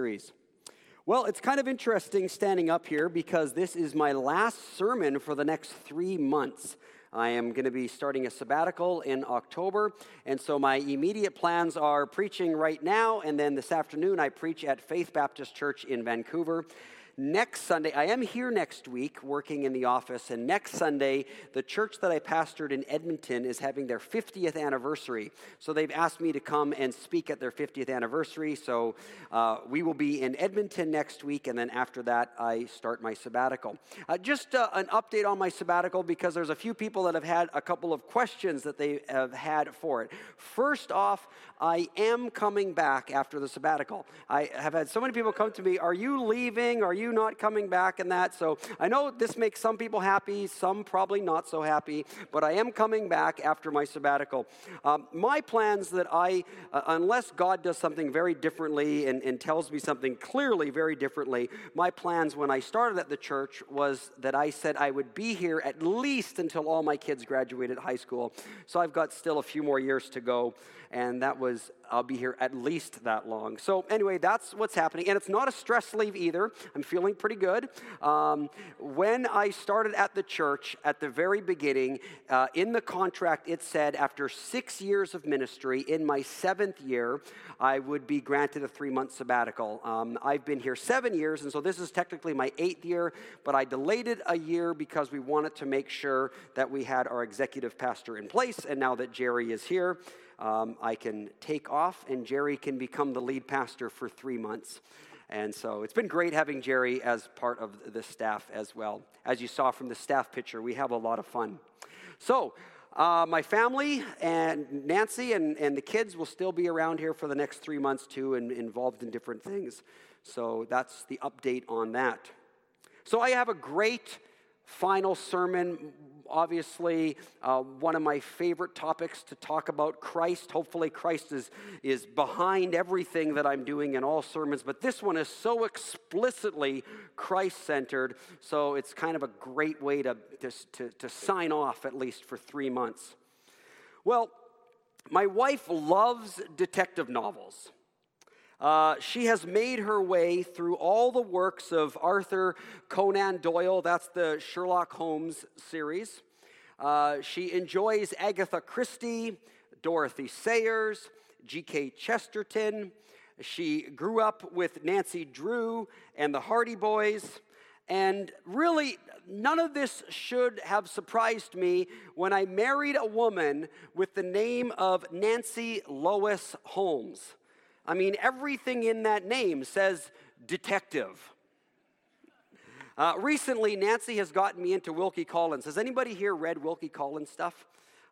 series. Well, it's kind of interesting standing up here because this is my last sermon for the next three months. I am going to be starting a sabbatical in October, and so my immediate plans are preaching right now, and then this afternoon I preach at Faith Baptist Church in Vancouver. Next Sunday, I am here next week working in the office, and next Sunday, the church that I pastored in Edmonton is having their 50th anniversary. So they've asked me to come and speak at their 50th anniversary. So uh, we will be in Edmonton next week, and then after that, I start my sabbatical. Uh, just uh, an update on my sabbatical because there's a few people that have had a couple of questions that they have had for it. First off, I am coming back after the sabbatical. I have had so many people come to me, Are you leaving? Are you not coming back and that. So I know this makes some people happy, some probably not so happy, but I am coming back after my sabbatical. Um, my plans that I, uh, unless God does something very differently and, and tells me something clearly very differently, my plans when I started at the church was that I said I would be here at least until all my kids graduated high school. So I've got still a few more years to go and that was I'll be here at least that long. So, anyway, that's what's happening. And it's not a stress leave either. I'm feeling pretty good. Um, when I started at the church at the very beginning, uh, in the contract, it said after six years of ministry, in my seventh year, I would be granted a three month sabbatical. Um, I've been here seven years, and so this is technically my eighth year, but I delayed it a year because we wanted to make sure that we had our executive pastor in place. And now that Jerry is here, um, I can take off, and Jerry can become the lead pastor for three months. And so it's been great having Jerry as part of the staff as well. As you saw from the staff picture, we have a lot of fun. So, uh, my family and Nancy and, and the kids will still be around here for the next three months too and involved in different things. So that's the update on that. So I have a great final sermon obviously uh, one of my favorite topics to talk about Christ. Hopefully, Christ is, is behind everything that I'm doing in all sermons, but this one is so explicitly Christ centered, so it's kind of a great way to, to, to sign off, at least for three months. Well, my wife loves detective novels. Uh, she has made her way through all the works of Arthur Conan Doyle. That's the Sherlock Holmes series. Uh, she enjoys Agatha Christie, Dorothy Sayers, G.K. Chesterton. She grew up with Nancy Drew and the Hardy Boys. And really, none of this should have surprised me when I married a woman with the name of Nancy Lois Holmes. I mean, everything in that name says detective. Uh, recently, Nancy has gotten me into Wilkie Collins. Has anybody here read Wilkie Collins stuff?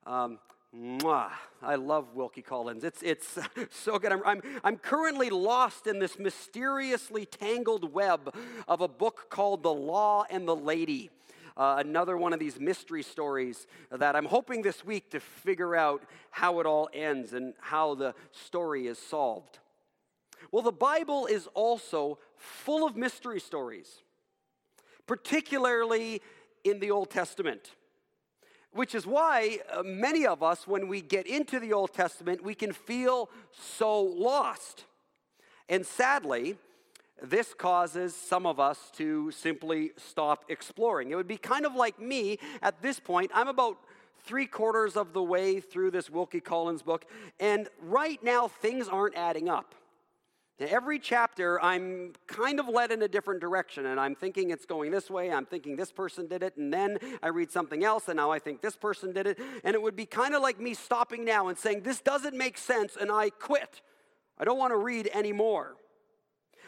Um, Mwah. I love Wilkie Collins. It's, it's so good. I'm, I'm, I'm currently lost in this mysteriously tangled web of a book called The Law and the Lady. Uh, another one of these mystery stories that I'm hoping this week to figure out how it all ends and how the story is solved. Well, the Bible is also full of mystery stories, particularly in the Old Testament. Which is why uh, many of us, when we get into the Old Testament, we can feel so lost. And sadly, this causes some of us to simply stop exploring. It would be kind of like me at this point. I'm about three quarters of the way through this Wilkie Collins book, and right now things aren't adding up. Every chapter, I'm kind of led in a different direction, and I'm thinking it's going this way, I'm thinking this person did it, and then I read something else, and now I think this person did it. And it would be kind of like me stopping now and saying, This doesn't make sense, and I quit. I don't want to read anymore.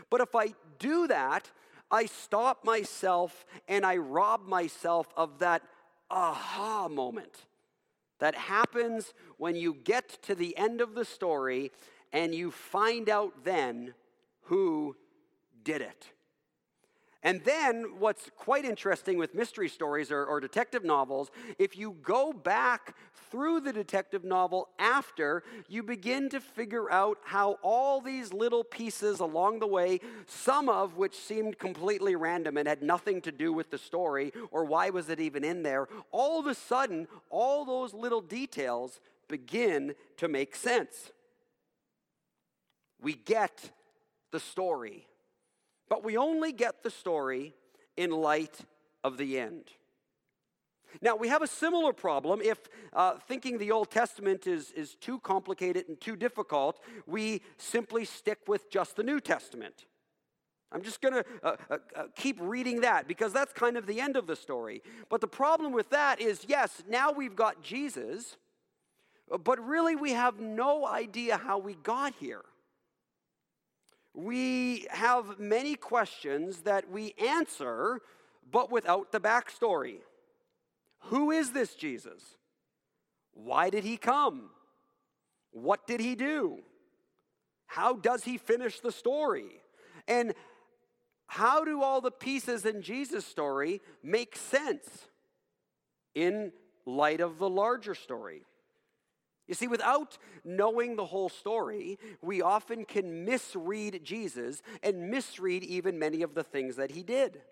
But if I do that, I stop myself and I rob myself of that aha moment that happens when you get to the end of the story and you find out then who did it. And then, what's quite interesting with mystery stories or, or, detective novels, if you go back through the detective novel after, you begin to figure out how all these little pieces along the way, some of which seemed completely random and had nothing to do with the story, or why was it even in there, all of a sudden, all those little details begin to make sense we get the story but we only get the story in light of the end. Now, we have a similar problem if uh, thinking the Old Testament is, is too complicated and too difficult, we simply stick with just the New Testament. I'm just going to uh, uh, uh, keep reading that because that's kind of the end of the story. But the problem with that is yes, now we've got Jesus, but really we have no idea how we got here. We have many questions that we answer, but without the backstory. Who is this Jesus? Why did he come? What did he do? How does he finish the story? And how do all the pieces in Jesus' story make sense in light of the larger story? You see, without knowing the whole story, we often can misread Jesus and misread even many of the things that he did.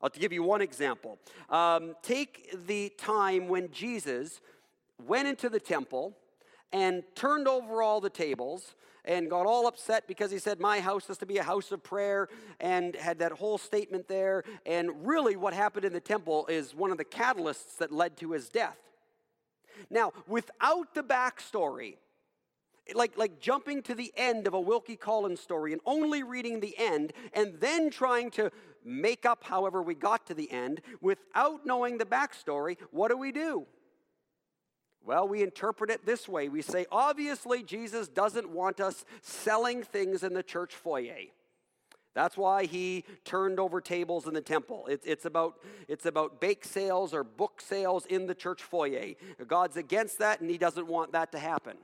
I'll give you one example. Um, take the time when Jesus went into the temple and turned over all the tables and got all upset because he said, My house is to be a house of prayer, and had that whole statement there. And really, what happened in the temple is one of the catalysts that led to his death. Now, without the backstory, like, like jumping to the end of a Wilkie Collins story and only reading the end and then trying to make up however we got to the end without knowing the backstory, what do we do? Well, we interpret it this way. We say, obviously, Jesus doesn't want us selling things in the church foyer. That's why he turned over tables in the temple. It, it's, about, it's about bake sales or book sales in the church foyer. God's against that, and he doesn't want that to happen.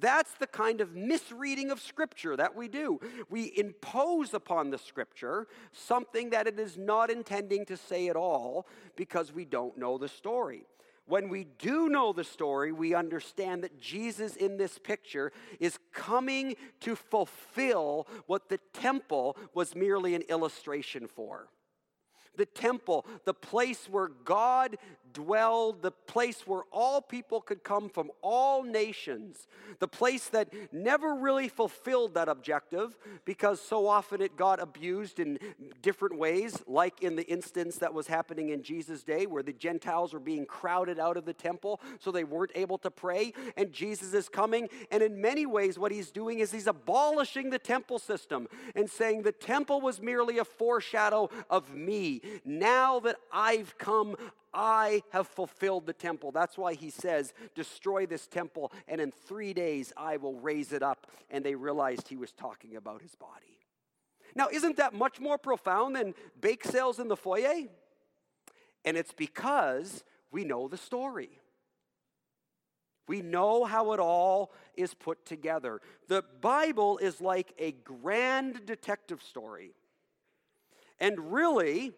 That's the kind of misreading of Scripture that we do. We impose upon the Scripture something that it is not intending to say at all because we don't know the story. When we do know the story, we understand that Jesus in this picture is coming to fulfill what the temple was merely an illustration for the temple, the place where God dwelled, the place where all people could come from all nations, the place that never really fulfilled that objective because so often it got abused in different ways, like in the instance that was happening in Jesus' day where the Gentiles were being crowded out of the temple so they weren't able to pray. And Jesus is coming, and in many ways, what he's doing is he's abolishing the temple system and saying the temple was merely a foreshadow of me. Now that I've come, I have fulfilled the temple. That's why he says, Destroy this temple, and in three days I will raise it up. And they realized he was talking about his body. Now, isn't that much more profound than bake sales in the foyer? And it's because we know the story. We know how it all is put together. The Bible is like a grand detective story. And really,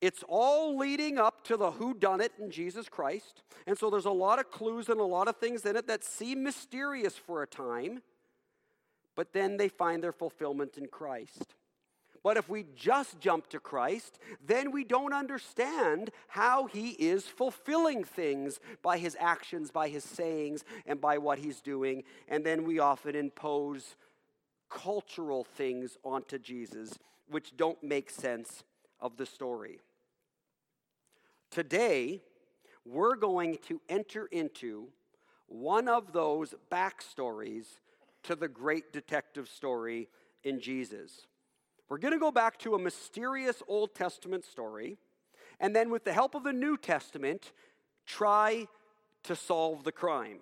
it's all leading up to the who done it in Jesus Christ. And so there's a lot of clues and a lot of things in it that seem mysterious for a time, but then they find their fulfillment in Christ. But if we just jump to Christ, then we don't understand how he is fulfilling things by his actions, by his sayings, and by what he's doing. And then we often impose cultural things onto Jesus, which don't make sense of the story. Today, we're going to enter into one of those backstories to the great detective story in Jesus. We're going to go back to a mysterious Old Testament story, and then, with the help of the New Testament, try to solve the crime.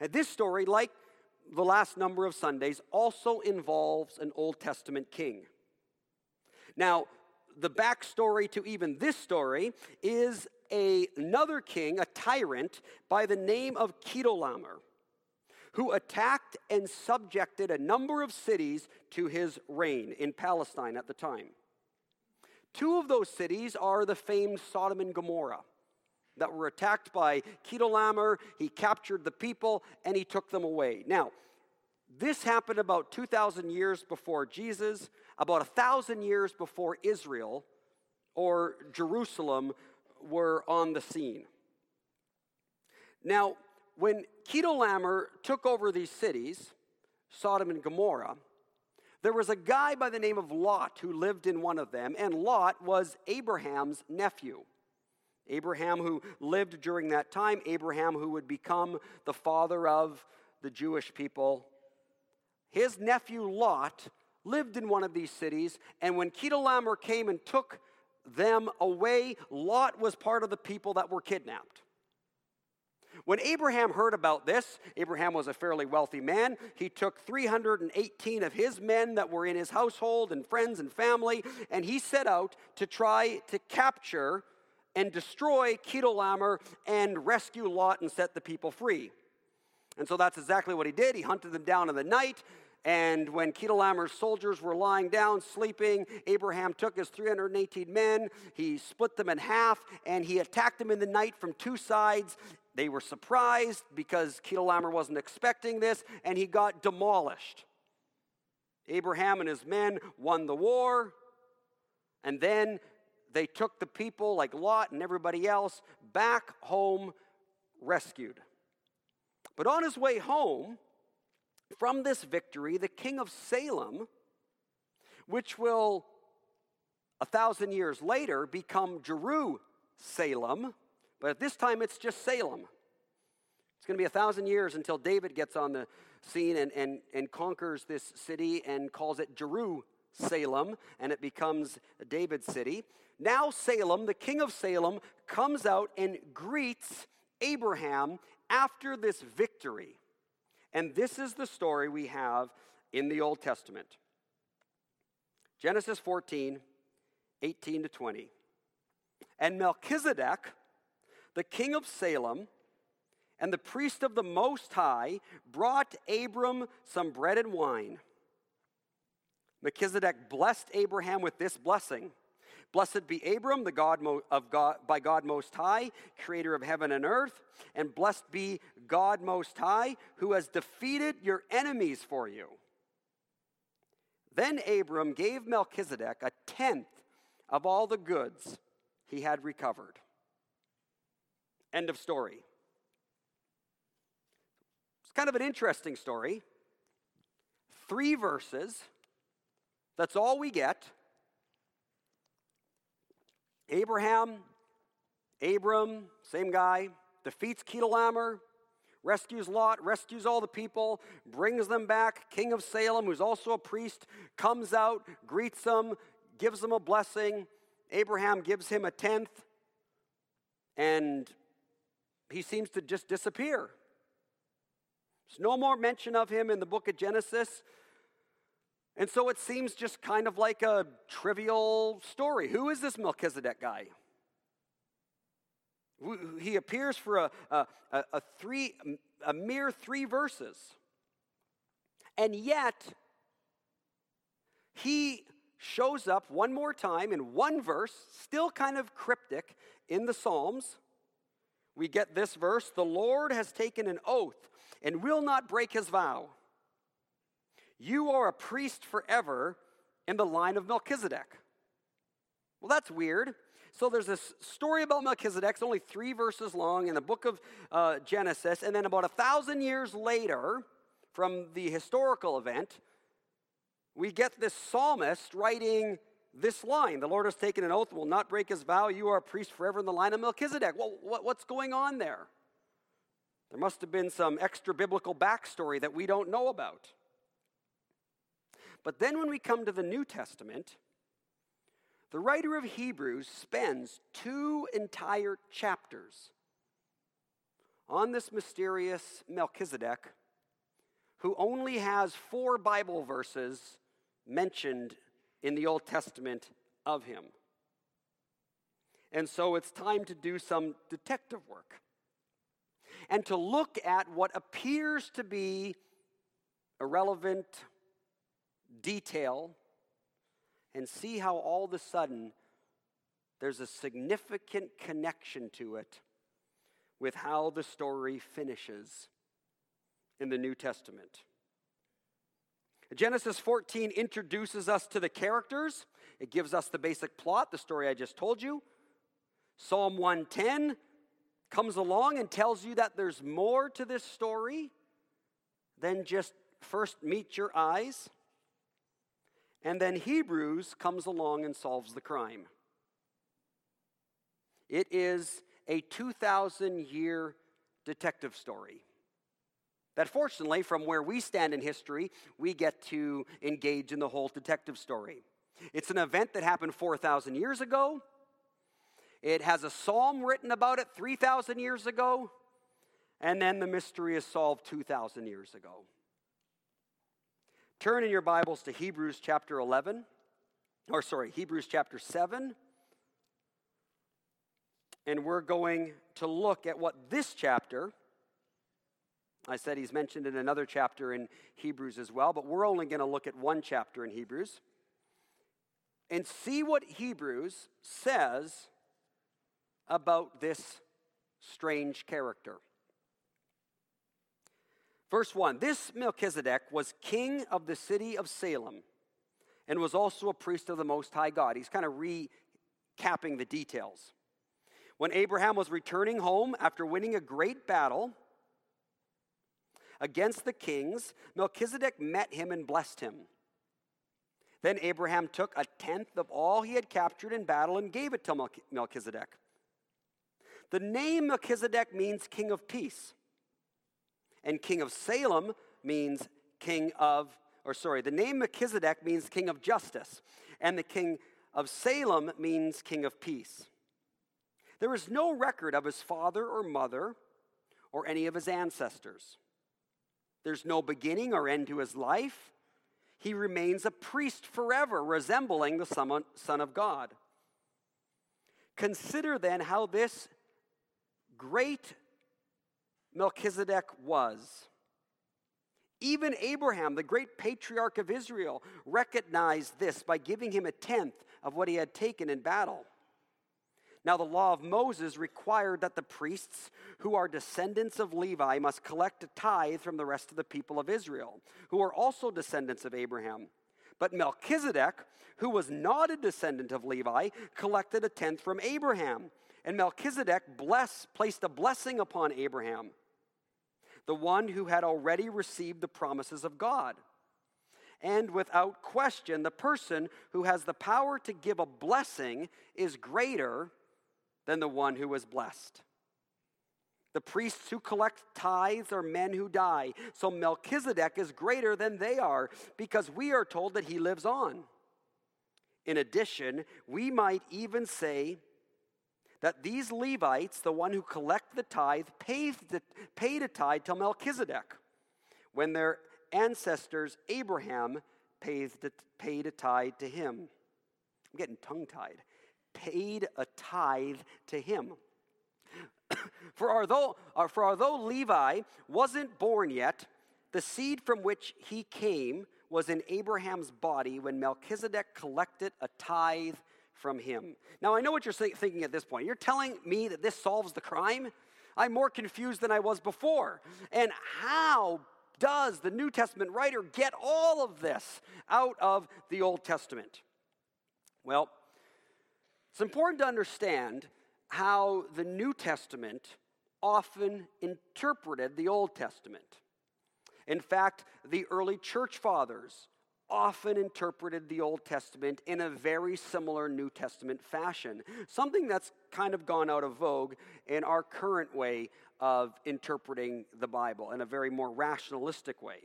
And this story, like the last number of Sundays, also involves an Old Testament king. Now, the backstory to even this story is a, another king, a tyrant by the name of Chedorlaomer, who attacked and subjected a number of cities to his reign in Palestine at the time. Two of those cities are the famed Sodom and Gomorrah that were attacked by Chedorlaomer. He captured the people and he took them away. Now, this happened about 2,000 years before Jesus, about 1,000 years before Israel or Jerusalem were on the scene. Now, when Chedorlaomer took over these cities, Sodom and Gomorrah, there was a guy by the name of Lot who lived in one of them, and Lot was Abraham's nephew. Abraham, who lived during that time, Abraham, who would become the father of the Jewish people. His nephew Lot lived in one of these cities, and when Chedorlaomer came and took them away, Lot was part of the people that were kidnapped. When Abraham heard about this, Abraham was a fairly wealthy man. He took 318 of his men that were in his household and friends and family, and he set out to try to capture and destroy Chedorlaomer and rescue Lot and set the people free. And so that's exactly what he did. He hunted them down in the night. And when Chedorlaomer's soldiers were lying down, sleeping, Abraham took his 318 men, he split them in half, and he attacked them in the night from two sides. They were surprised because Chedorlaomer wasn't expecting this, and he got demolished. Abraham and his men won the war, and then they took the people, like Lot and everybody else, back home rescued. But on his way home from this victory, the king of Salem, which will a thousand years later become Jerusalem, but at this time it's just Salem. It's going to be a thousand years until David gets on the scene and, and, and conquers this city and calls it Jerusalem, and it becomes David's city. Now, Salem, the king of Salem, comes out and greets Abraham after this victory. And this is the story we have in the Old Testament Genesis 14, 18 to 20. And Melchizedek, the king of Salem, and the priest of the Most High brought Abram some bread and wine. Melchizedek blessed Abraham with this blessing. Blessed be Abram, the God of God, by God Most High, creator of heaven and earth, and blessed be God Most High, who has defeated your enemies for you. Then Abram gave Melchizedek a tenth of all the goods he had recovered. End of story. It's kind of an interesting story. Three verses. That's all we get. Abraham, Abram, same guy, defeats Chedorlaomer, rescues Lot, rescues all the people, brings them back. King of Salem, who's also a priest, comes out, greets them, gives them a blessing. Abraham gives him a tenth, and he seems to just disappear. There's no more mention of him in the book of Genesis. And so it seems just kind of like a trivial story. Who is this Melchizedek guy? He appears for a, a, a, three, a mere three verses. And yet, he shows up one more time in one verse, still kind of cryptic in the Psalms. We get this verse The Lord has taken an oath and will not break his vow. You are a priest forever in the line of Melchizedek. Well, that's weird. So there's this story about Melchizedek. It's only three verses long in the book of uh, Genesis. And then about a thousand years later, from the historical event, we get this psalmist writing this line The Lord has taken an oath, will not break his vow. You are a priest forever in the line of Melchizedek. Well, what's going on there? There must have been some extra biblical backstory that we don't know about. But then when we come to the New Testament, the writer of Hebrews spends two entire chapters on this mysterious Melchizedek who only has four Bible verses mentioned in the Old Testament of him. And so it's time to do some detective work and to look at what appears to be irrelevant, detail and see how all of a sudden there's a significant connection to it with how the story finishes in the New Testament. Genesis 14 introduces us to the characters. It gives us the basic plot, the story I just told you. Psalm 110 comes along and tells you that there's more to this story than just first meet your eyes. And then Hebrews comes along and solves the crime. It is a 2,000 year detective story. That fortunately, from where we stand in history, we get to engage in the whole detective story. It's an event that happened 4,000 years ago. It has a psalm written about it 3,000 years ago. And then the mystery is solved 2,000 years ago. Turn in your Bibles to Hebrews chapter 11, or sorry, Hebrews chapter 7. And we're going to look at what this chapter, I said he's mentioned in another chapter in Hebrews as well, but we're only going to look at one chapter in Hebrews and see what Hebrews says about this strange character. Verse 1 This Melchizedek was king of the city of Salem and was also a priest of the Most High God. He's kind of recapping the details. When Abraham was returning home after winning a great battle against the kings, Melchizedek met him and blessed him. Then Abraham took a tenth of all he had captured in battle and gave it to Melchizedek. The name Melchizedek means king of peace. And king of Salem means king of, or sorry, the name Melchizedek means king of justice. And the king of Salem means king of peace. There is no record of his father or mother or any of his ancestors. There's no beginning or end to his life. He remains a priest forever, resembling the Son of God. Consider then how this great Melchizedek was. Even Abraham, the great patriarch of Israel, recognized this by giving him a tenth of what he had taken in battle. Now, the law of Moses required that the priests, who are descendants of Levi, must collect a tithe from the rest of the people of Israel, who are also descendants of Abraham. But Melchizedek, who was not a descendant of Levi, collected a tenth from Abraham. And Melchizedek placed a blessing upon Abraham, the one who had already received the promises of God. And without question, the person who has the power to give a blessing is greater than the one who was blessed. The priests who collect tithes are men who die. So Melchizedek is greater than they are because we are told that he lives on. In addition, we might even say that these Levites, the one who collect the tithe, paid, the, paid a tithe to Melchizedek when their ancestors Abraham paid, paid a tithe to him. I'm getting tongue tied paid a tithe to him. for, although, uh, for although Levi wasn't born yet, the seed from which he came was in Abraham's body when Melchizedek collected a tithe from him. Now, I know what you're thinking at this point. You're telling me that this solves the crime? I'm more confused than I was before. And how does the New Testament writer get all of this out of the Old Testament? Well, it's important to understand how the New Testament often interpreted the Old Testament. In fact, the early church fathers often interpreted the Old Testament in a very similar New Testament fashion, something that's kind of gone out of vogue in our current way of interpreting the Bible in a very more rationalistic way.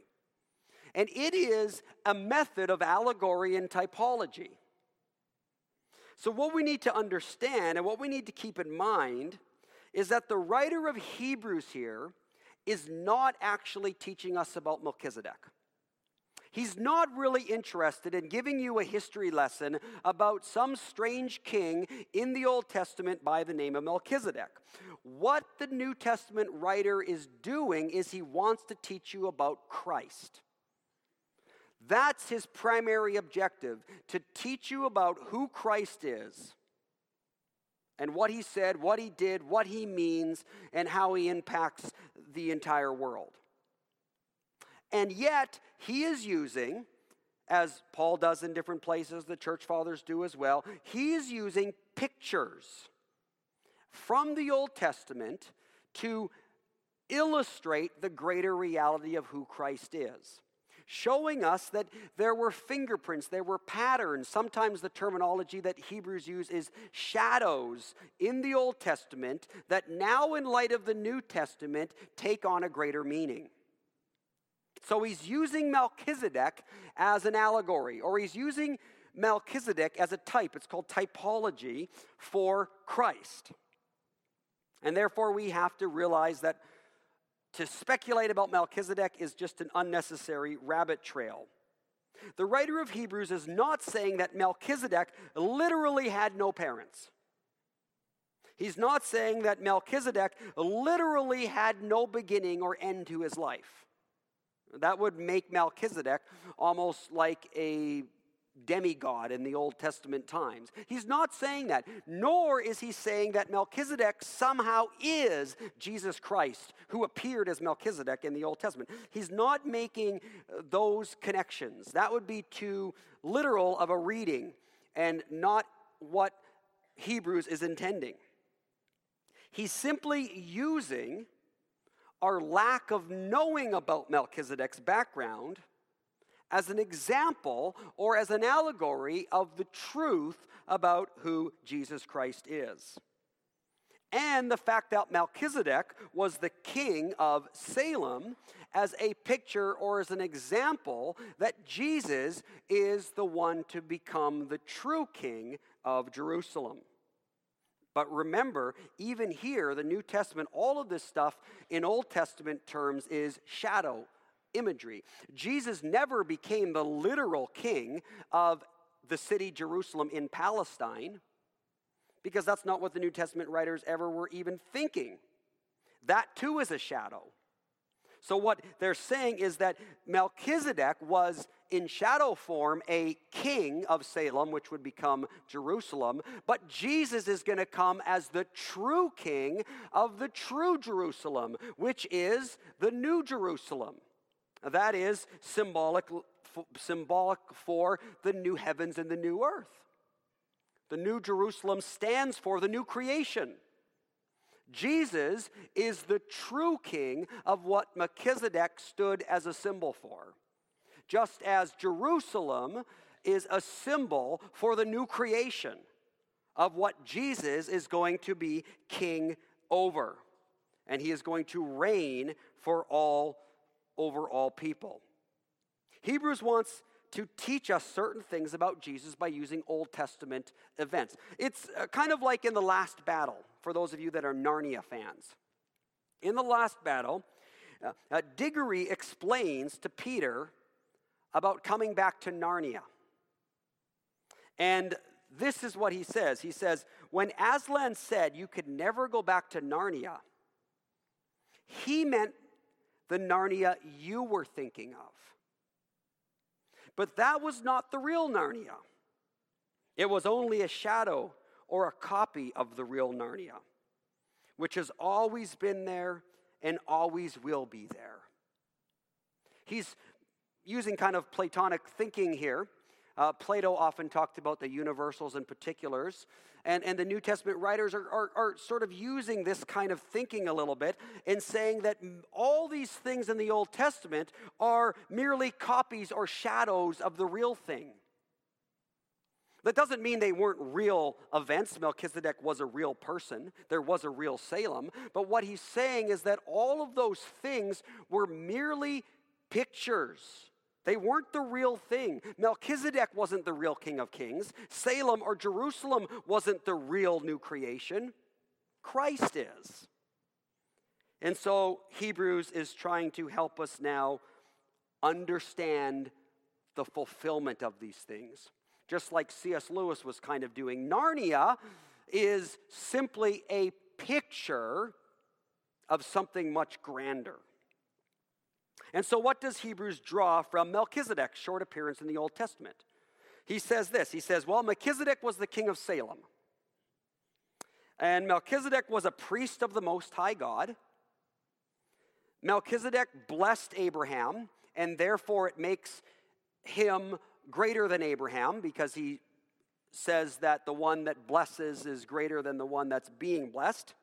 And it is a method of allegory and typology. So, what we need to understand and what we need to keep in mind is that the writer of Hebrews here is not actually teaching us about Melchizedek. He's not really interested in giving you a history lesson about some strange king in the Old Testament by the name of Melchizedek. What the New Testament writer is doing is he wants to teach you about Christ. That's his primary objective to teach you about who Christ is and what he said, what he did, what he means, and how he impacts the entire world. And yet, he is using, as Paul does in different places, the church fathers do as well, he is using pictures from the Old Testament to illustrate the greater reality of who Christ is showing us that there were fingerprints, there were patterns. Sometimes the terminology that Hebrews use is shadows in the Old Testament that now, in light of the New Testament, take on a greater meaning. So he's using Melchizedek as an allegory, or he's using Melchizedek as a type. It's called typology for Christ. And therefore, we have to realize that to speculate about Melchizedek is just an unnecessary rabbit trail. The writer of Hebrews is not saying that Melchizedek literally had no parents. He's not saying that Melchizedek literally had no beginning or end to his life. That would make Melchizedek almost like a demigod in the Old Testament times. He's not saying that, nor is he saying that Melchizedek somehow is Jesus Christ, who appeared as Melchizedek in the Old Testament. He's not making uh, those connections. That would be too literal of a reading and not what Hebrews is intending. He's simply using our lack of knowing about Melchizedek's background as an example or as an allegory of the truth about who Jesus Christ is. And the fact that Melchizedek was the king of Salem as a picture or as an example that Jesus is the one to become the true king of Jerusalem. But remember, even here, the New Testament, all of this stuff in Old Testament terms is shadow imagery. Jesus never became the literal king of the city Jerusalem in Palestine because that's not what the New Testament writers ever were even thinking. That too is a shadow. So, what they're saying is that Melchizedek was in shadow form a king of Salem, which would become Jerusalem, but Jesus is going to come as the true king of the true Jerusalem, which is the new Jerusalem. That is symbolic, symbolic for the new heavens and the new earth. The new Jerusalem stands for the new creation. Jesus is the true king of what Melchizedek stood as a symbol for. Just as Jerusalem is a symbol for the new creation of what Jesus is going to be king over. And he is going to reign for all over all people. Hebrews wants to teach us certain things about Jesus by using Old Testament events. It's uh, kind of like in the last battle, for those of you that are Narnia fans. In the last battle, uh, uh, Diggory explains to Peter about coming back to Narnia. And this is what he says He says, When Aslan said you could never go back to Narnia, he meant the Narnia you were thinking of. But that was not the real Narnia. It was only a shadow or a copy of the real Narnia, which has always been there and always will be there. He's using kind of Platonic thinking here. Uh, Plato often talked about the universals and particulars. And, and the New Testament writers are, are, are sort of using this kind of thinking a little bit and saying that all these things in the Old Testament are merely copies or shadows of the real thing. That doesn't mean they weren't real events. Melchizedek was a real person, there was a real Salem. But what he's saying is that all of those things were merely pictures they weren't the real thing. Melchizedek wasn't the real king of kings. Salem or Jerusalem wasn't the real new creation. Christ is. And so Hebrews is trying to help us now understand the fulfillment of these things. Just like C.S. Lewis was kind of doing. Narnia is simply a picture of something much grander. And so, what does Hebrews draw from Melchizedek's short appearance in the Old Testament? He says this He says, Well, Melchizedek was the king of Salem. And Melchizedek was a priest of the Most High God. Melchizedek blessed Abraham, and therefore it makes him greater than Abraham because he says that the one that blesses is greater than the one that's being blessed.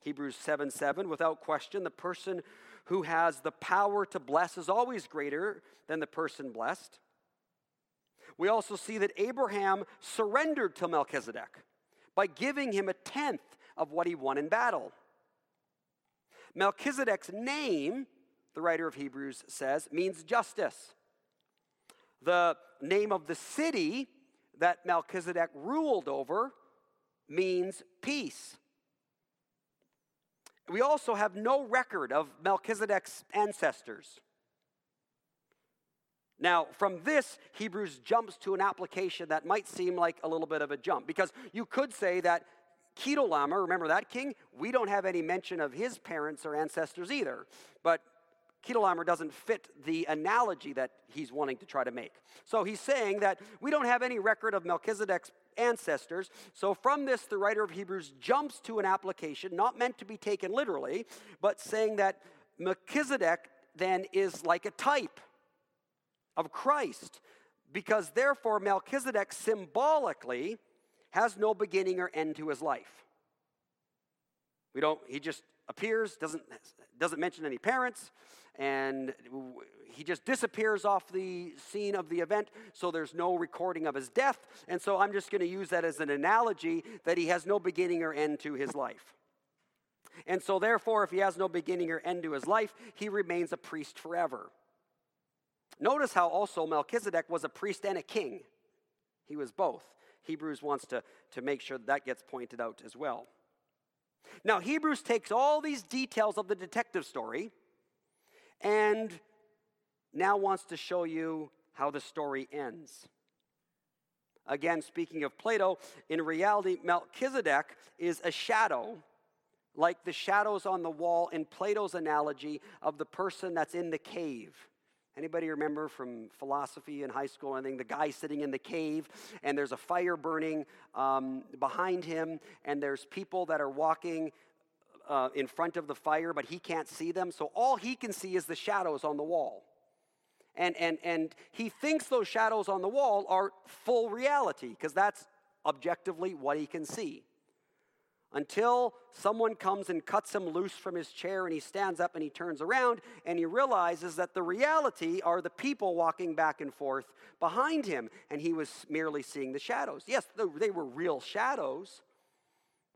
Hebrews 7 7, without question, the person who has the power to bless is always greater than the person blessed. We also see that Abraham surrendered to Melchizedek by giving him a tenth of what he won in battle. Melchizedek's name, the writer of Hebrews says, means justice. The name of the city that Melchizedek ruled over means peace. We also have no record of Melchizedek's ancestors. Now, from this, Hebrews jumps to an application that might seem like a little bit of a jump, because you could say that Chedorlaomer, remember that king? We don't have any mention of his parents or ancestors either. But Chedorlaomer doesn't fit the analogy that he's wanting to try to make. So he's saying that we don't have any record of Melchizedek's ancestors. So from this, the writer of Hebrews jumps to an application, not meant to be taken literally, but saying that Melchizedek then is like a type of Christ, because therefore Melchizedek symbolically has no beginning or end to his life. We don't, he just appears, doesn't, doesn't mention any parents, and he just disappears off the scene of the event, so there's no recording of his death. And so I'm just going to use that as an analogy that he has no beginning or end to his life. And so, therefore, if he has no beginning or end to his life, he remains a priest forever. Notice how also Melchizedek was a priest and a king. He was both. Hebrews wants to, to make sure that, that gets pointed out as well. Now, Hebrews takes all these details of the detective story and now wants to show you how the story ends. Again, speaking of Plato, in reality, Melchizedek is a shadow, like the shadows on the wall in Plato's analogy of the person that's in the cave. Anybody remember from philosophy in high school? I think the guy sitting in the cave, and there's a fire burning um, behind him, and there's people that are walking uh, in front of the fire, but he can't see them. So all he can see is the shadows on the wall. And, and, and he thinks those shadows on the wall are full reality because that's objectively what he can see. Until someone comes and cuts him loose from his chair and he stands up and he turns around and he realizes that the reality are the people walking back and forth behind him and he was merely seeing the shadows. Yes, they were real shadows,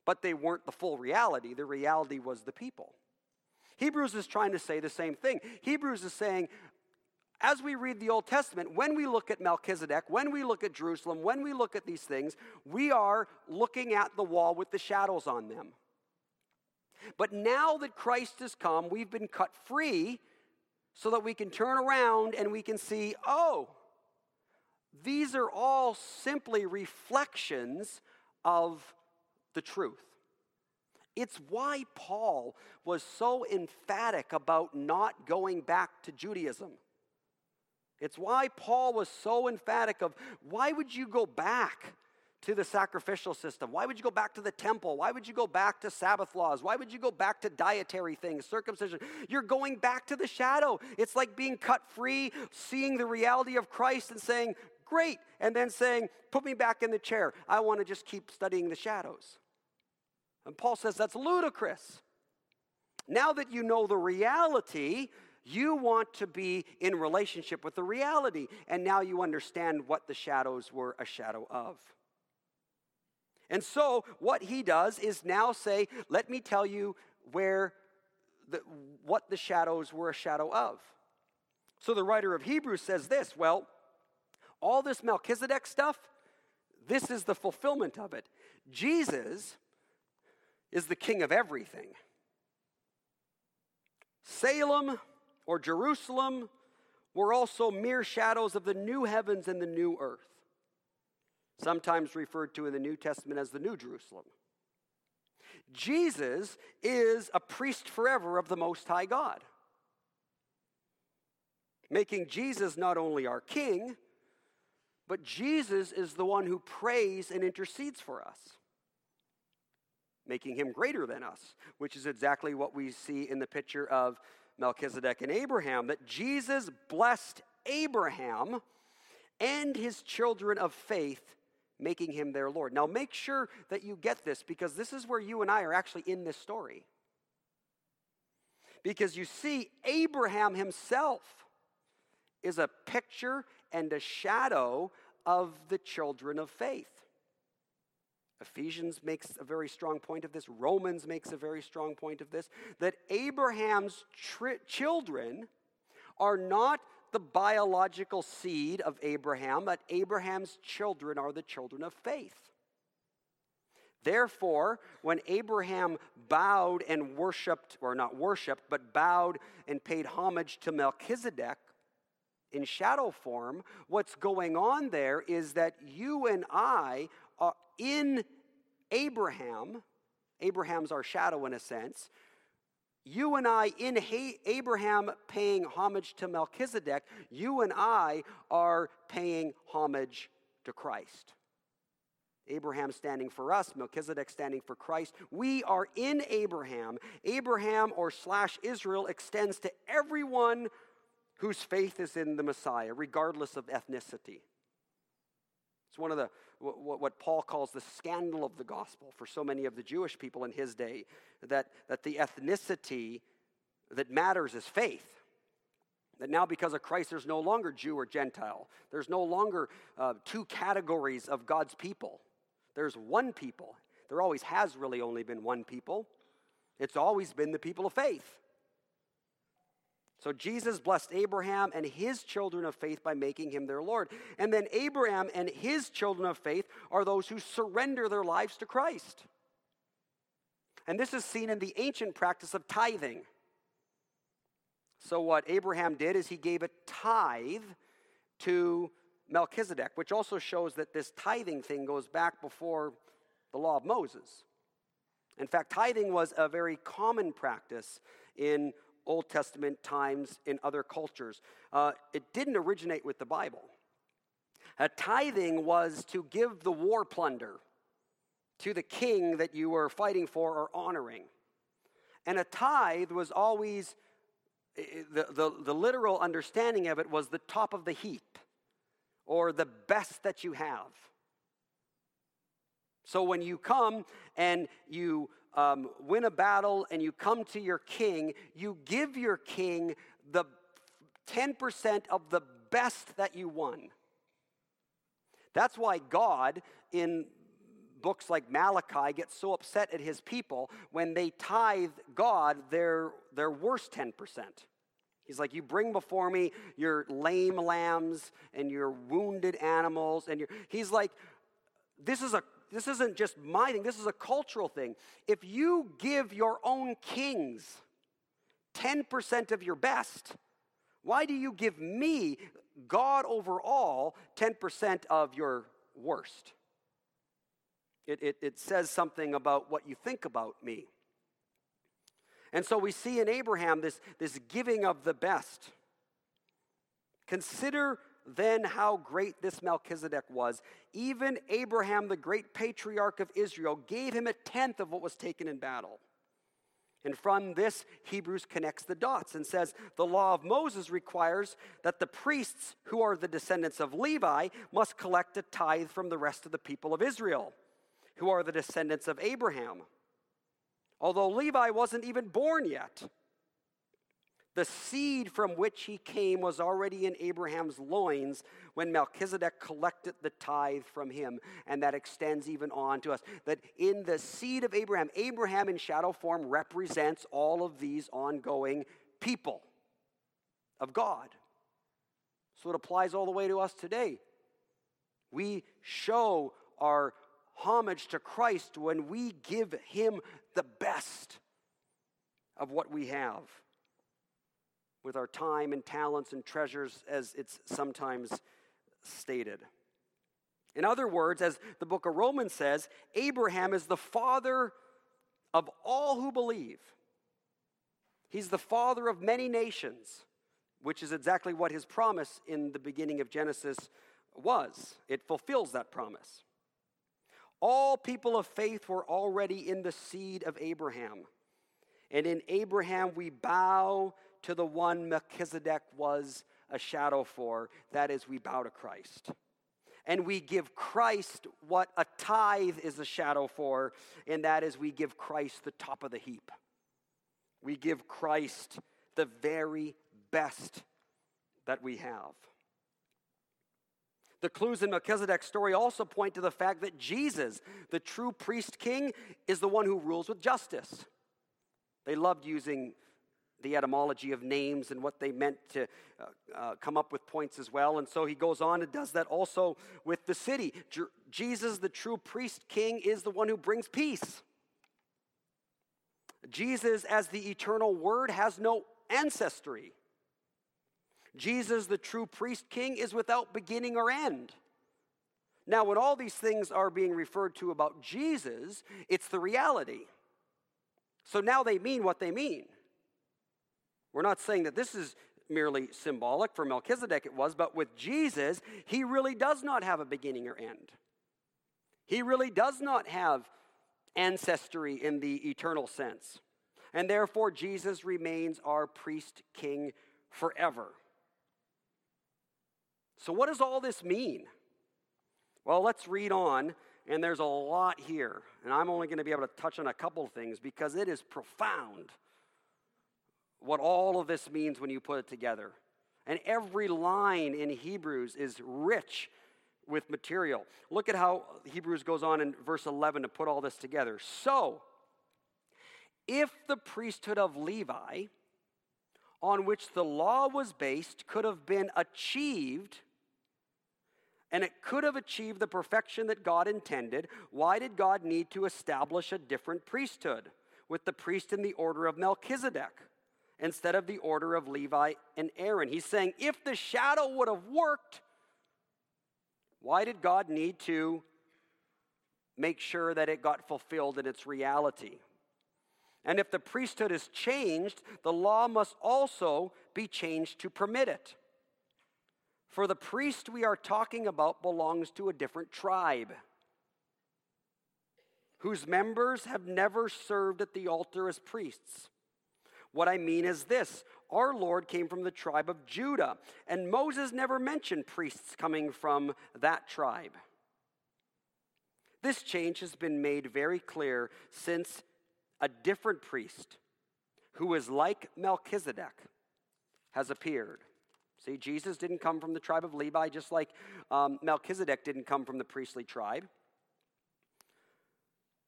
but they weren't the full reality. The reality was the people. Hebrews is trying to say the same thing. Hebrews is saying, as we read the Old Testament, when we look at Melchizedek, when we look at Jerusalem, when we look at these things, we are looking at the wall with the shadows on them. But now that Christ has come, we've been cut free so that we can turn around and we can see, oh, these are all simply reflections of the truth. It's why Paul was so emphatic about not going back to Judaism. It's why Paul was so emphatic of why would you go back to the sacrificial system? Why would you go back to the temple? Why would you go back to Sabbath laws? Why would you go back to dietary things, circumcision? You're going back to the shadow. It's like being cut free, seeing the reality of Christ and saying, Great, and then saying, Put me back in the chair. I want to just keep studying the shadows. And Paul says that's ludicrous. Now that you know the reality, you want to be in relationship with the reality. And now you understand what the shadows were a shadow of. And so, what he does is now say, Let me tell you where the, what the shadows were a shadow of. So, the writer of Hebrews says this well, all this Melchizedek stuff, this is the fulfillment of it. Jesus is the king of everything. Salem or Jerusalem were also mere shadows of the new heavens and the new earth, sometimes referred to in the New Testament as the New Jerusalem. Jesus is a priest forever of the Most High God, making Jesus not only our King, but Jesus is the one who prays and intercedes for us making him greater than us, which is exactly what we see in the picture of Melchizedek and Abraham, that Jesus blessed Abraham and his children of faith, making him their Lord. Now, make sure that you get this because this is where you and I are actually in this story. Because you see, Abraham himself is a picture and a shadow of the children of faith. Ephesians makes a very strong point of this. Romans makes a very strong point of this that Abraham's tri- children are not the biological seed of Abraham, but Abraham's children are the children of faith. Therefore, when Abraham bowed and worshiped, or not worshiped, but bowed and paid homage to Melchizedek in shadow form, what's going on there is that you and I are in Abraham. Abraham's our shadow in a sense. You and I, in Abraham paying homage to Melchizedek, you and I are paying homage to Christ. Abraham standing for us, Melchizedek standing for Christ. We are in Abraham. Abraham or slash Israel extends to everyone whose faith is in the Messiah, regardless of ethnicity. It's one of the what Paul calls the scandal of the gospel for so many of the Jewish people in his day that, that the ethnicity that matters is faith. That now, because of Christ, there's no longer Jew or Gentile. There's no longer uh, two categories of God's people. There's one people. There always has really only been one people. It's always been the people of faith. So Jesus blessed Abraham and his children of faith by making him their Lord. And then Abraham and his children of faith are those who surrender their lives to Christ. And this is seen in the ancient practice of tithing. So, what Abraham did is he gave a tithe to Melchizedek, which also shows that this tithing thing goes back before the law of Moses. In fact, tithing was a very common practice in Old Testament times in other cultures. Uh, it didn't originate with the Bible. A tithing was to give the war plunder to the king that you were fighting for or honoring. And a tithe was always, the, the, the literal understanding of it was the top of the heap or the best that you have. So when you come and you um, win a battle and you come to your king, you give your king the 10% of the best that you won. That's why God, in books like Malachi, gets so upset at his people when they tithe God their, their worst 10%. He's like, You bring before me your lame lambs and your wounded animals. And your, he's like, This is a this isn't just my thing, this is a cultural thing. If you give your own kings 10% of your best, why do you give me, God over all, 10% of your worst? It, it, it says something about what you think about me. And so we see in Abraham this, this giving of the best. Consider then how great this Melchizedek was. Even Abraham, the great patriarch of Israel, gave him a tenth of what was taken in battle. And from this, Hebrews connects the dots and says the law of Moses requires that the priests, who are the descendants of Levi, must collect a tithe from the rest of the people of Israel, who are the descendants of Abraham although Levi wasn't even born yet. The seed from which he came was already in Abraham's loins when Melchizedek collected the tithe from him. And that extends even on to us. That in the seed of Abraham, Abraham in shadow form represents all of these ongoing people of God. So it applies all the way to us today. We show our homage to Christ when we give him the best of what we have with our time and talents and treasures, as it's sometimes stated. In other words, as the book of Romans says, Abraham is the father of all who believe. He's the father of many nations, which is exactly what his promise in the beginning of Genesis was. It fulfills that promise. All people of faith were already in the seed of Abraham. And in Abraham, we bow to the one Melchizedek was a shadow for. That is, we bow to Christ. And we give Christ what a tithe is a shadow for, and that is, we give Christ the top of the heap. We give Christ the very best that we have. The clues in Melchizedek's story also point to the fact that Jesus, the true priest king, is the one who rules with justice. They loved using the etymology of names and what they meant to uh, uh, come up with points as well. And so he goes on and does that also with the city. Jer- Jesus, the true priest king, is the one who brings peace. Jesus, as the eternal word, has no ancestry. Jesus, the true priest king, is without beginning or end. Now, when all these things are being referred to about Jesus, it's the reality. So now they mean what they mean. We're not saying that this is merely symbolic. For Melchizedek, it was, but with Jesus, he really does not have a beginning or end. He really does not have ancestry in the eternal sense. And therefore, Jesus remains our priest king forever. So, what does all this mean? Well, let's read on, and there's a lot here. And I'm only going to be able to touch on a couple things because it is profound what all of this means when you put it together. And every line in Hebrews is rich with material. Look at how Hebrews goes on in verse 11 to put all this together. So, if the priesthood of Levi, on which the law was based, could have been achieved, and it could have achieved the perfection that God intended, why did God need to establish a different priesthood with the priest in the order of Melchizedek instead of the order of Levi and Aaron? He's saying if the shadow would have worked, why did God need to make sure that it got fulfilled in its reality? And if the priesthood is changed, the law must also be changed to permit it. For the priest we are talking about belongs to a different tribe, whose members have never served at the altar as priests. What I mean is this our Lord came from the tribe of Judah, and Moses never mentioned priests coming from that tribe. This change has been made very clear since a different priest who is like Melchizedek has appeared. See, Jesus didn't come from the tribe of Levi, just like um, Melchizedek didn't come from the priestly tribe.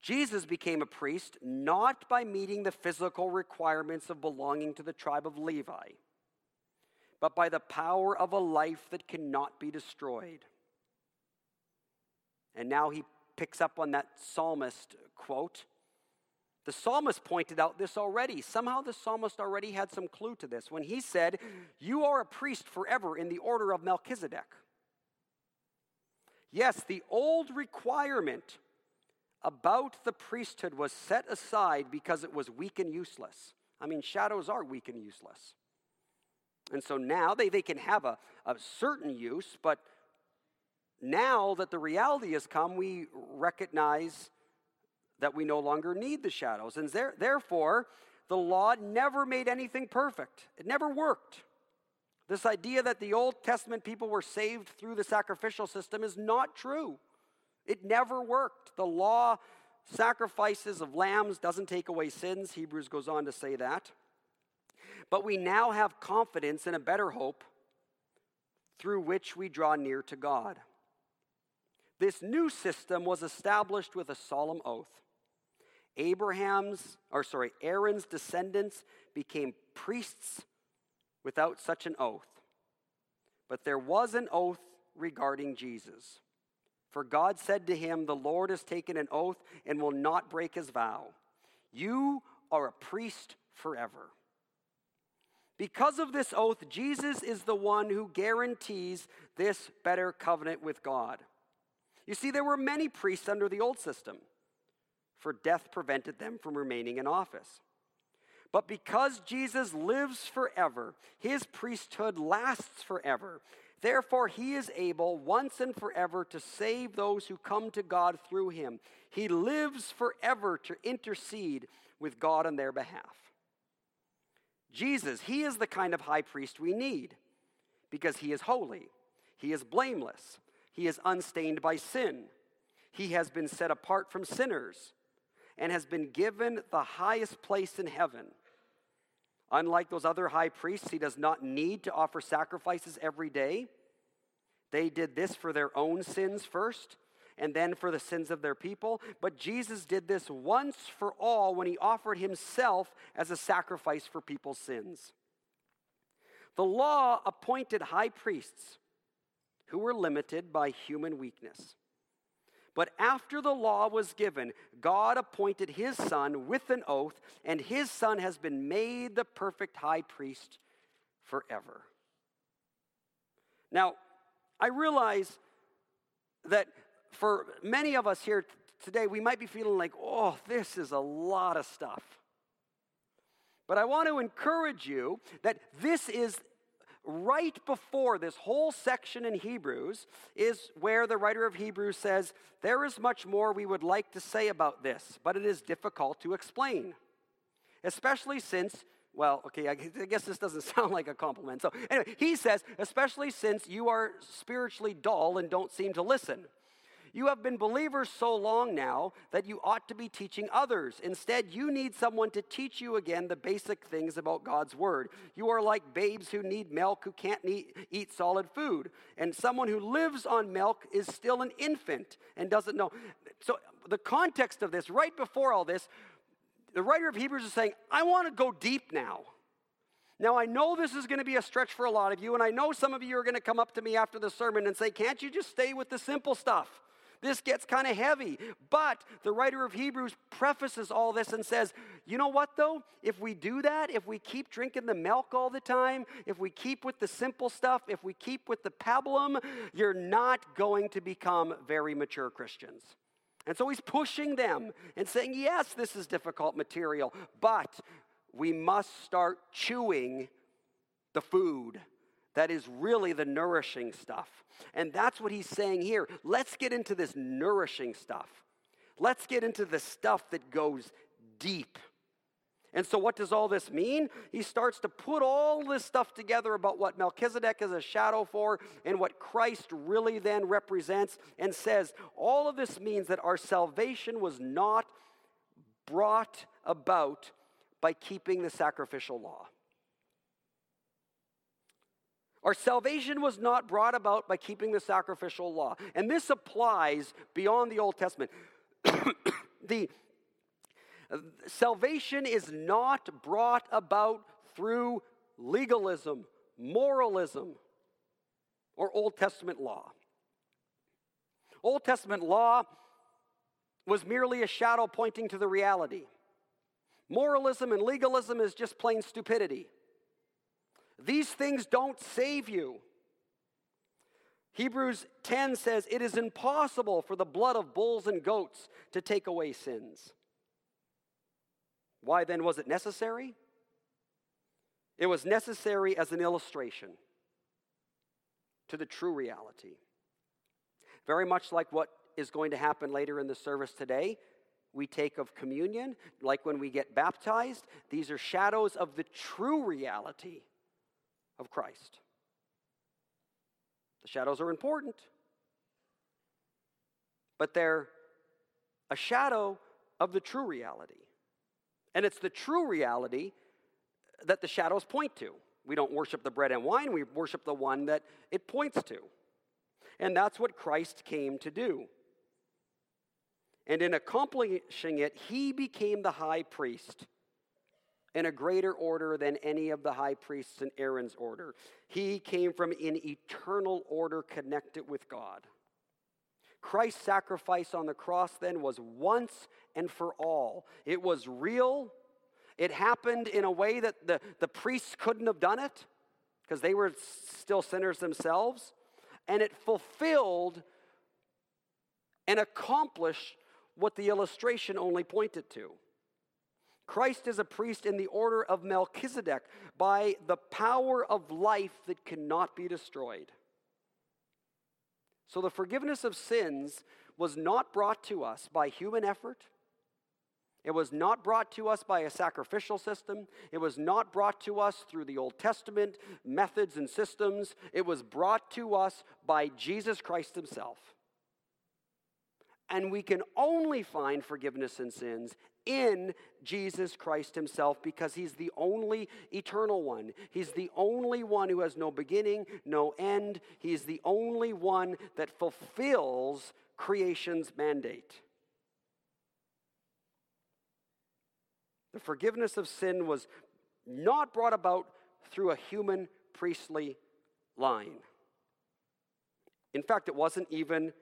Jesus became a priest not by meeting the physical requirements of belonging to the tribe of Levi, but by the power of a life that cannot be destroyed. And now he picks up on that psalmist quote the psalmist pointed out this already. Somehow the psalmist already had some clue to this when he said, You are a priest forever in the order of Melchizedek. Yes, the old requirement about the priesthood was set aside because it was weak and useless. I mean, shadows are weak and useless. And so now they, they can have a, a certain use, but now that the reality has come, we recognize that we no longer need the shadows. And there, therefore, the law never made anything perfect, it never worked. This idea that the Old Testament people were saved through the sacrificial system is not true. It never worked. The law, sacrifices of lambs, doesn't take away sins. Hebrews goes on to say that. But we now have confidence in a better hope through which we draw near to God. This new system was established with a solemn oath. Abraham's, or sorry, Aaron's descendants became priests without such an oath. But there was an oath regarding Jesus. For God said to him, The Lord has taken an oath and will not break his vow. You are a priest forever. Because of this oath, Jesus is the one who guarantees this better covenant with God. You see, there were many priests under the old system for death prevented them from remaining in office. But because Jesus lives forever, his priesthood lasts forever. Therefore, he is able once and forever to save those who come to God through him. He lives forever to intercede with God on their behalf. Jesus, he is the kind of high priest we need because he is holy, he is blameless, he is unstained by sin, he has been set apart from sinners and has been given the highest place in heaven. Unlike those other high priests, he does not need to offer sacrifices every day. They did this for their own sins first and then for the sins of their people. But Jesus did this once for all when he offered himself as a sacrifice for people's sins. The law appointed high priests who were limited by human weakness. But after the law was given, God appointed his son with an oath, and his son has been made the perfect high priest forever. Now, I realize that for many of us here today, we might be feeling like, oh, this is a lot of stuff. But I want to encourage you that this is right before this whole section in Hebrews is where the writer of Hebrews says, There is much more we would like to say about this, but it is difficult to explain. Especially since, well, okay, I guess this doesn't sound like a compliment. So, anyway, he says, Especially since you are spiritually dull and don't seem to listen. You have been believers so long now that you ought to be teaching others. Instead, you need someone to teach you again the basic things about God's Word. You are like babes who need milk who can't eat solid food. And someone who lives on milk is still an infant and doesn't know. So, the context of this, right before all this, the writer of Hebrews is saying, I want to go deep now. Now, I know this is going to be a stretch for a lot of you, and I know some of you are going to come up to me after the sermon and say, Can't you just stay with the simple stuff? This gets kind of heavy. But the writer of Hebrews prefaces all this and says, you know what, though? If we do that, if we keep drinking the milk all the time, if we keep with the simple stuff, if we keep with the pablum, you're not going to become very mature Christians. And so he's pushing them and saying, yes, this is difficult material, but we must start chewing the food that is really the nourishing stuff. And that's what he's saying here. Let's get into this nourishing stuff. Let's get into the stuff that goes deep. And so, what does all this mean? He starts to put all this stuff together about what Melchizedek is a shadow for and what Christ really then represents, and says all of this means that our salvation was not brought about by keeping the sacrificial law. Our salvation was not brought about by keeping the sacrificial law. And this applies beyond the Old Testament. the salvation is not brought about through legalism, moralism, or Old Testament law. Old Testament law was merely a shadow pointing to the reality. Moralism and legalism is just plain stupidity. These things don't save you. Hebrews 10 says, It is impossible for the blood of bulls and goats to take away sins. Why then was it necessary? It was necessary as an illustration to the true reality. Very much like what is going to happen later in the service today, we take of communion, like when we get baptized, these are shadows of the true reality of Christ. The shadows are important, but they're a shadow of the true reality. And it's the true reality that the shadows point to. We don't worship the bread and wine, we worship the one that it points to. And that's what Christ came to do. And in accomplishing it, he became the high priest in a greater order than any of the high priests in Aaron's order. He came from an eternal order connected with God. Christ's sacrifice on the cross then was once and for all. It was real. It happened in a way that the, the priests couldn't have done it because they were still sinners themselves. And it fulfilled and accomplished what the illustration only pointed to. Christ is a priest in the order of Melchizedek by the power of life that cannot be destroyed. So the forgiveness of sins was not brought to us by human effort. It was not brought to us by a sacrificial system. It was not brought to us through the Old Testament methods and systems. It was brought to us by Jesus Christ Himself. And we can only find forgiveness in sins in Jesus Christ Himself because He's the only eternal one. He's the only one who has no beginning, no end. He's the only one that fulfills creation's mandate. The forgiveness of sin was not brought about through a human priestly line. In fact, it wasn't even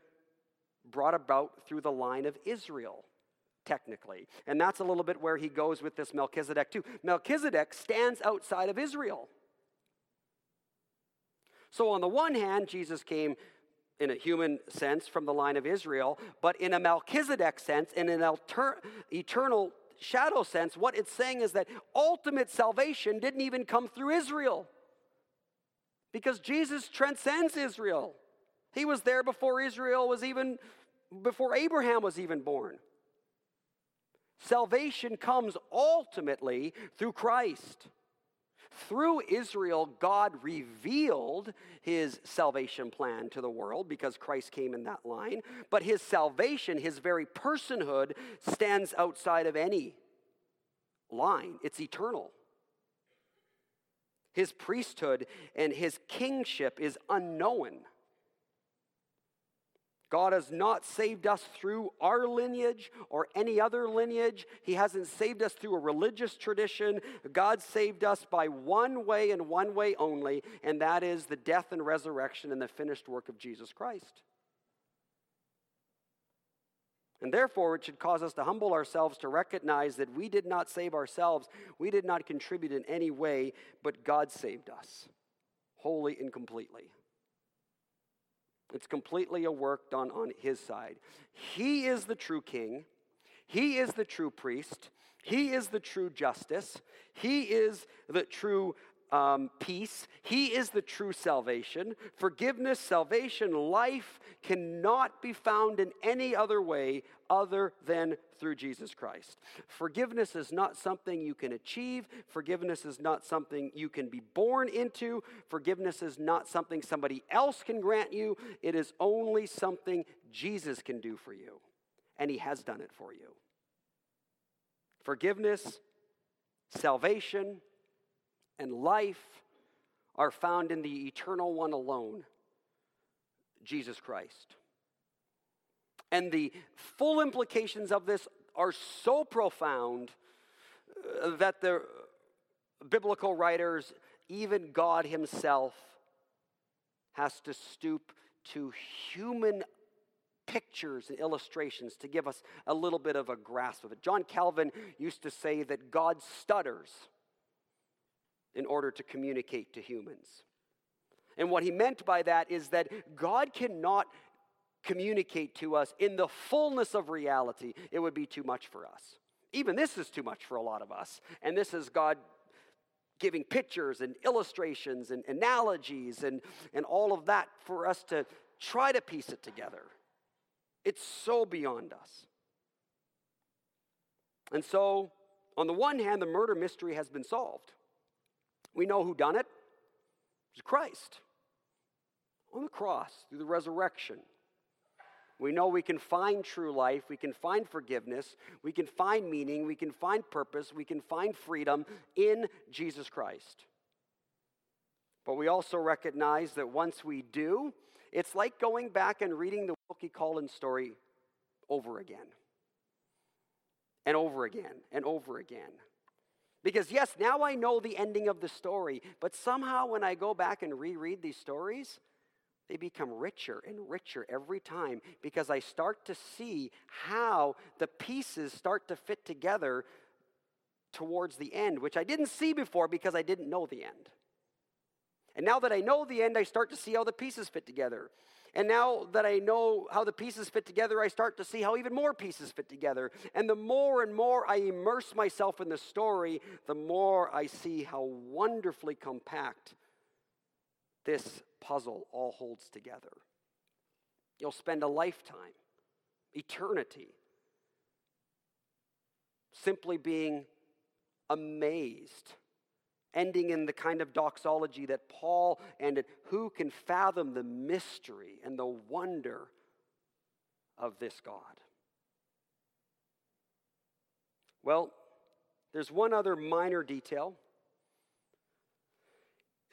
brought about through the line of Israel, technically. And that's a little bit where he goes with this Melchizedek, too. Melchizedek stands outside of Israel. So, on the one hand, Jesus came in a human sense from the line of Israel, but in a Melchizedek sense, in an alter- eternal shadow sense, what it's saying is that ultimate salvation didn't even come through Israel. Because Jesus transcends Israel. He was there before Israel was even, before Abraham was even born. Salvation comes ultimately through Christ. Through Israel, God revealed his salvation plan to the world because Christ came in that line. But his salvation, his very personhood, stands outside of any line, it's eternal. His priesthood and his kingship is unknown. God has not saved us through our lineage or any other lineage. He hasn't saved us through a religious tradition. God saved us by one way and one way only, and that is the death and resurrection and the finished work of Jesus Christ. And therefore, it should cause us to humble ourselves to recognize that we did not save ourselves. We did not contribute in any way, but God saved us wholly and completely. It's completely a work done on his side. He is the true king. He is the true priest. He is the true justice. He is the true um, peace. He is the true salvation. Forgiveness, salvation, life cannot be found in any other way other than through Jesus Christ. Forgiveness is not something you can achieve. Forgiveness is not something you can be born into. Forgiveness is not something somebody else can grant you. It is only something Jesus can do for you. And He has done it for you. Forgiveness, salvation, and life are found in the eternal one alone, Jesus Christ. And the full implications of this are so profound uh, that the biblical writers, even God Himself, has to stoop to human pictures and illustrations to give us a little bit of a grasp of it. John Calvin used to say that God stutters in order to communicate to humans. And what he meant by that is that God cannot communicate to us in the fullness of reality. It would be too much for us. Even this is too much for a lot of us. And this is God giving pictures and illustrations and analogies and, and all of that for us to try to piece it together. It's so beyond us. And so, on the one hand, the murder mystery has been solved. We know who done it. It was Christ on the cross through the resurrection. We know we can find true life, we can find forgiveness, we can find meaning, we can find purpose, we can find freedom in Jesus Christ. But we also recognize that once we do, it's like going back and reading the Wilkie Collins story over again, and over again, and over again. Because, yes, now I know the ending of the story, but somehow when I go back and reread these stories, they become richer and richer every time because I start to see how the pieces start to fit together towards the end, which I didn't see before because I didn't know the end. And now that I know the end, I start to see how the pieces fit together. And now that I know how the pieces fit together, I start to see how even more pieces fit together. And the more and more I immerse myself in the story, the more I see how wonderfully compact this puzzle all holds together. You'll spend a lifetime, eternity, simply being amazed ending in the kind of doxology that Paul ended. Who can fathom the mystery and the wonder of this God. Well, there's one other minor detail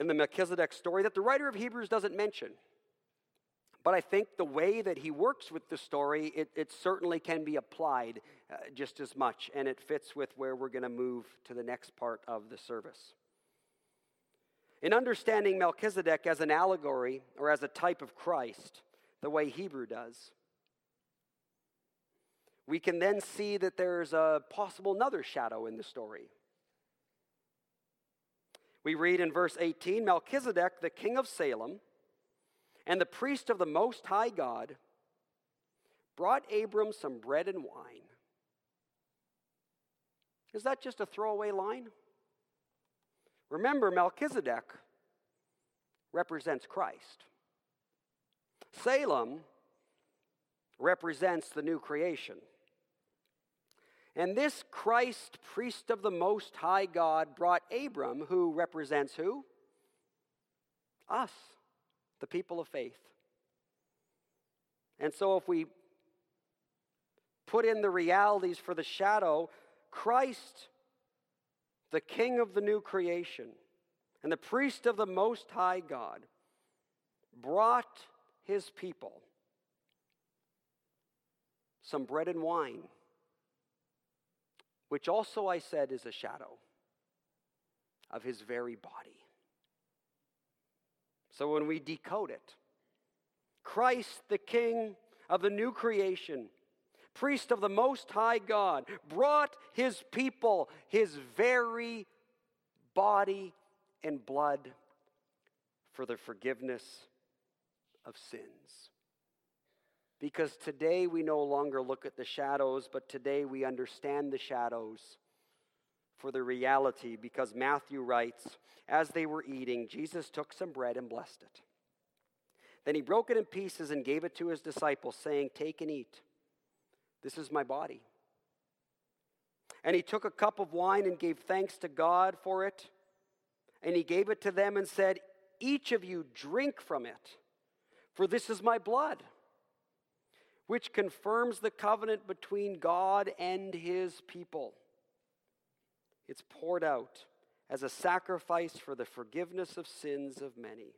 in the Melchizedek story that the writer of Hebrews doesn't mention. But I think the way that he works with the story, it, it certainly can be applied uh, just as much, and it fits with where we're going to move to the next part of the service. In understanding Melchizedek as an allegory or as a type of Christ, the way Hebrew does, we can then see that there's a possible another shadow in the story. We read in verse 18 Melchizedek, the king of Salem, and the priest of the Most High God brought Abram some bread and wine. Is that just a throwaway line? Remember, Melchizedek represents Christ. Salem represents the new creation. And this Christ, priest of the Most High God, brought Abram, who represents who? Us the people of faith. And so, if we put in the realities for the shadow, Christ, the King of the new creation, and the priest of the Most High God, brought his people some bread and wine, which also I said is a shadow of his very body. So when we decode it, Christ, the King of the new creation, priest of the Most High God, brought his people his very body and blood for the forgiveness of sins. Because today we no longer look at the shadows, but today we understand the shadows for the reality because Matthew writes, As they were eating, Jesus took some bread and blessed it. Then he broke it in pieces and gave it to his disciples, saying, Take and eat. This is my body. And he took a cup of wine and gave thanks to God for it. And he gave it to them and said, Each of you drink from it, for this is my blood, which confirms the covenant between God and his people. It's poured out as a sacrifice for the forgiveness of sins of many.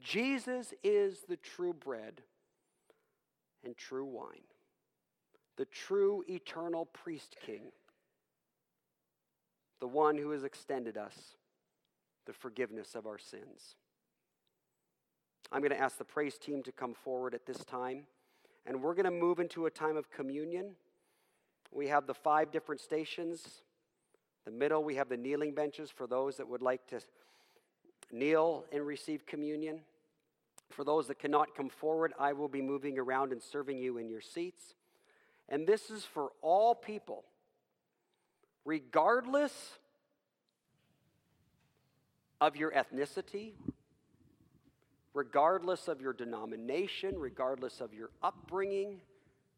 Jesus is the true bread and true wine, the true eternal priest king, the one who has extended us the forgiveness of our sins. I'm going to ask the praise team to come forward at this time, and we're going to move into a time of communion. We have the five different stations the middle, we have the kneeling benches for those that would like to kneel and receive communion. For those that cannot come forward, I will be moving around and serving you in your seats. And this is for all people, regardless of your ethnicity, regardless of your denomination, regardless of your upbringing,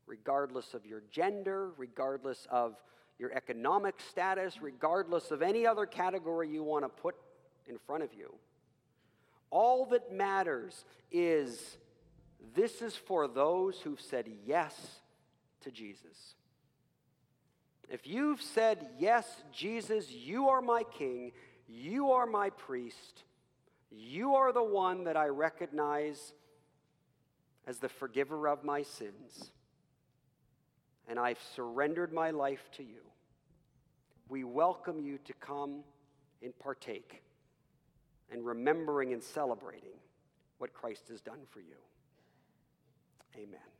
regardless of your gender, regardless of your economic status, regardless of any other category you want to put in front of you. All that matters is this is for those who've said yes to Jesus. If you've said, Yes, Jesus, you are my king, you are my priest, you are the one that I recognize as the forgiver of my sins and I've surrendered my life to you. We welcome you to come and partake and remembering and celebrating what Christ has done for you. Amen.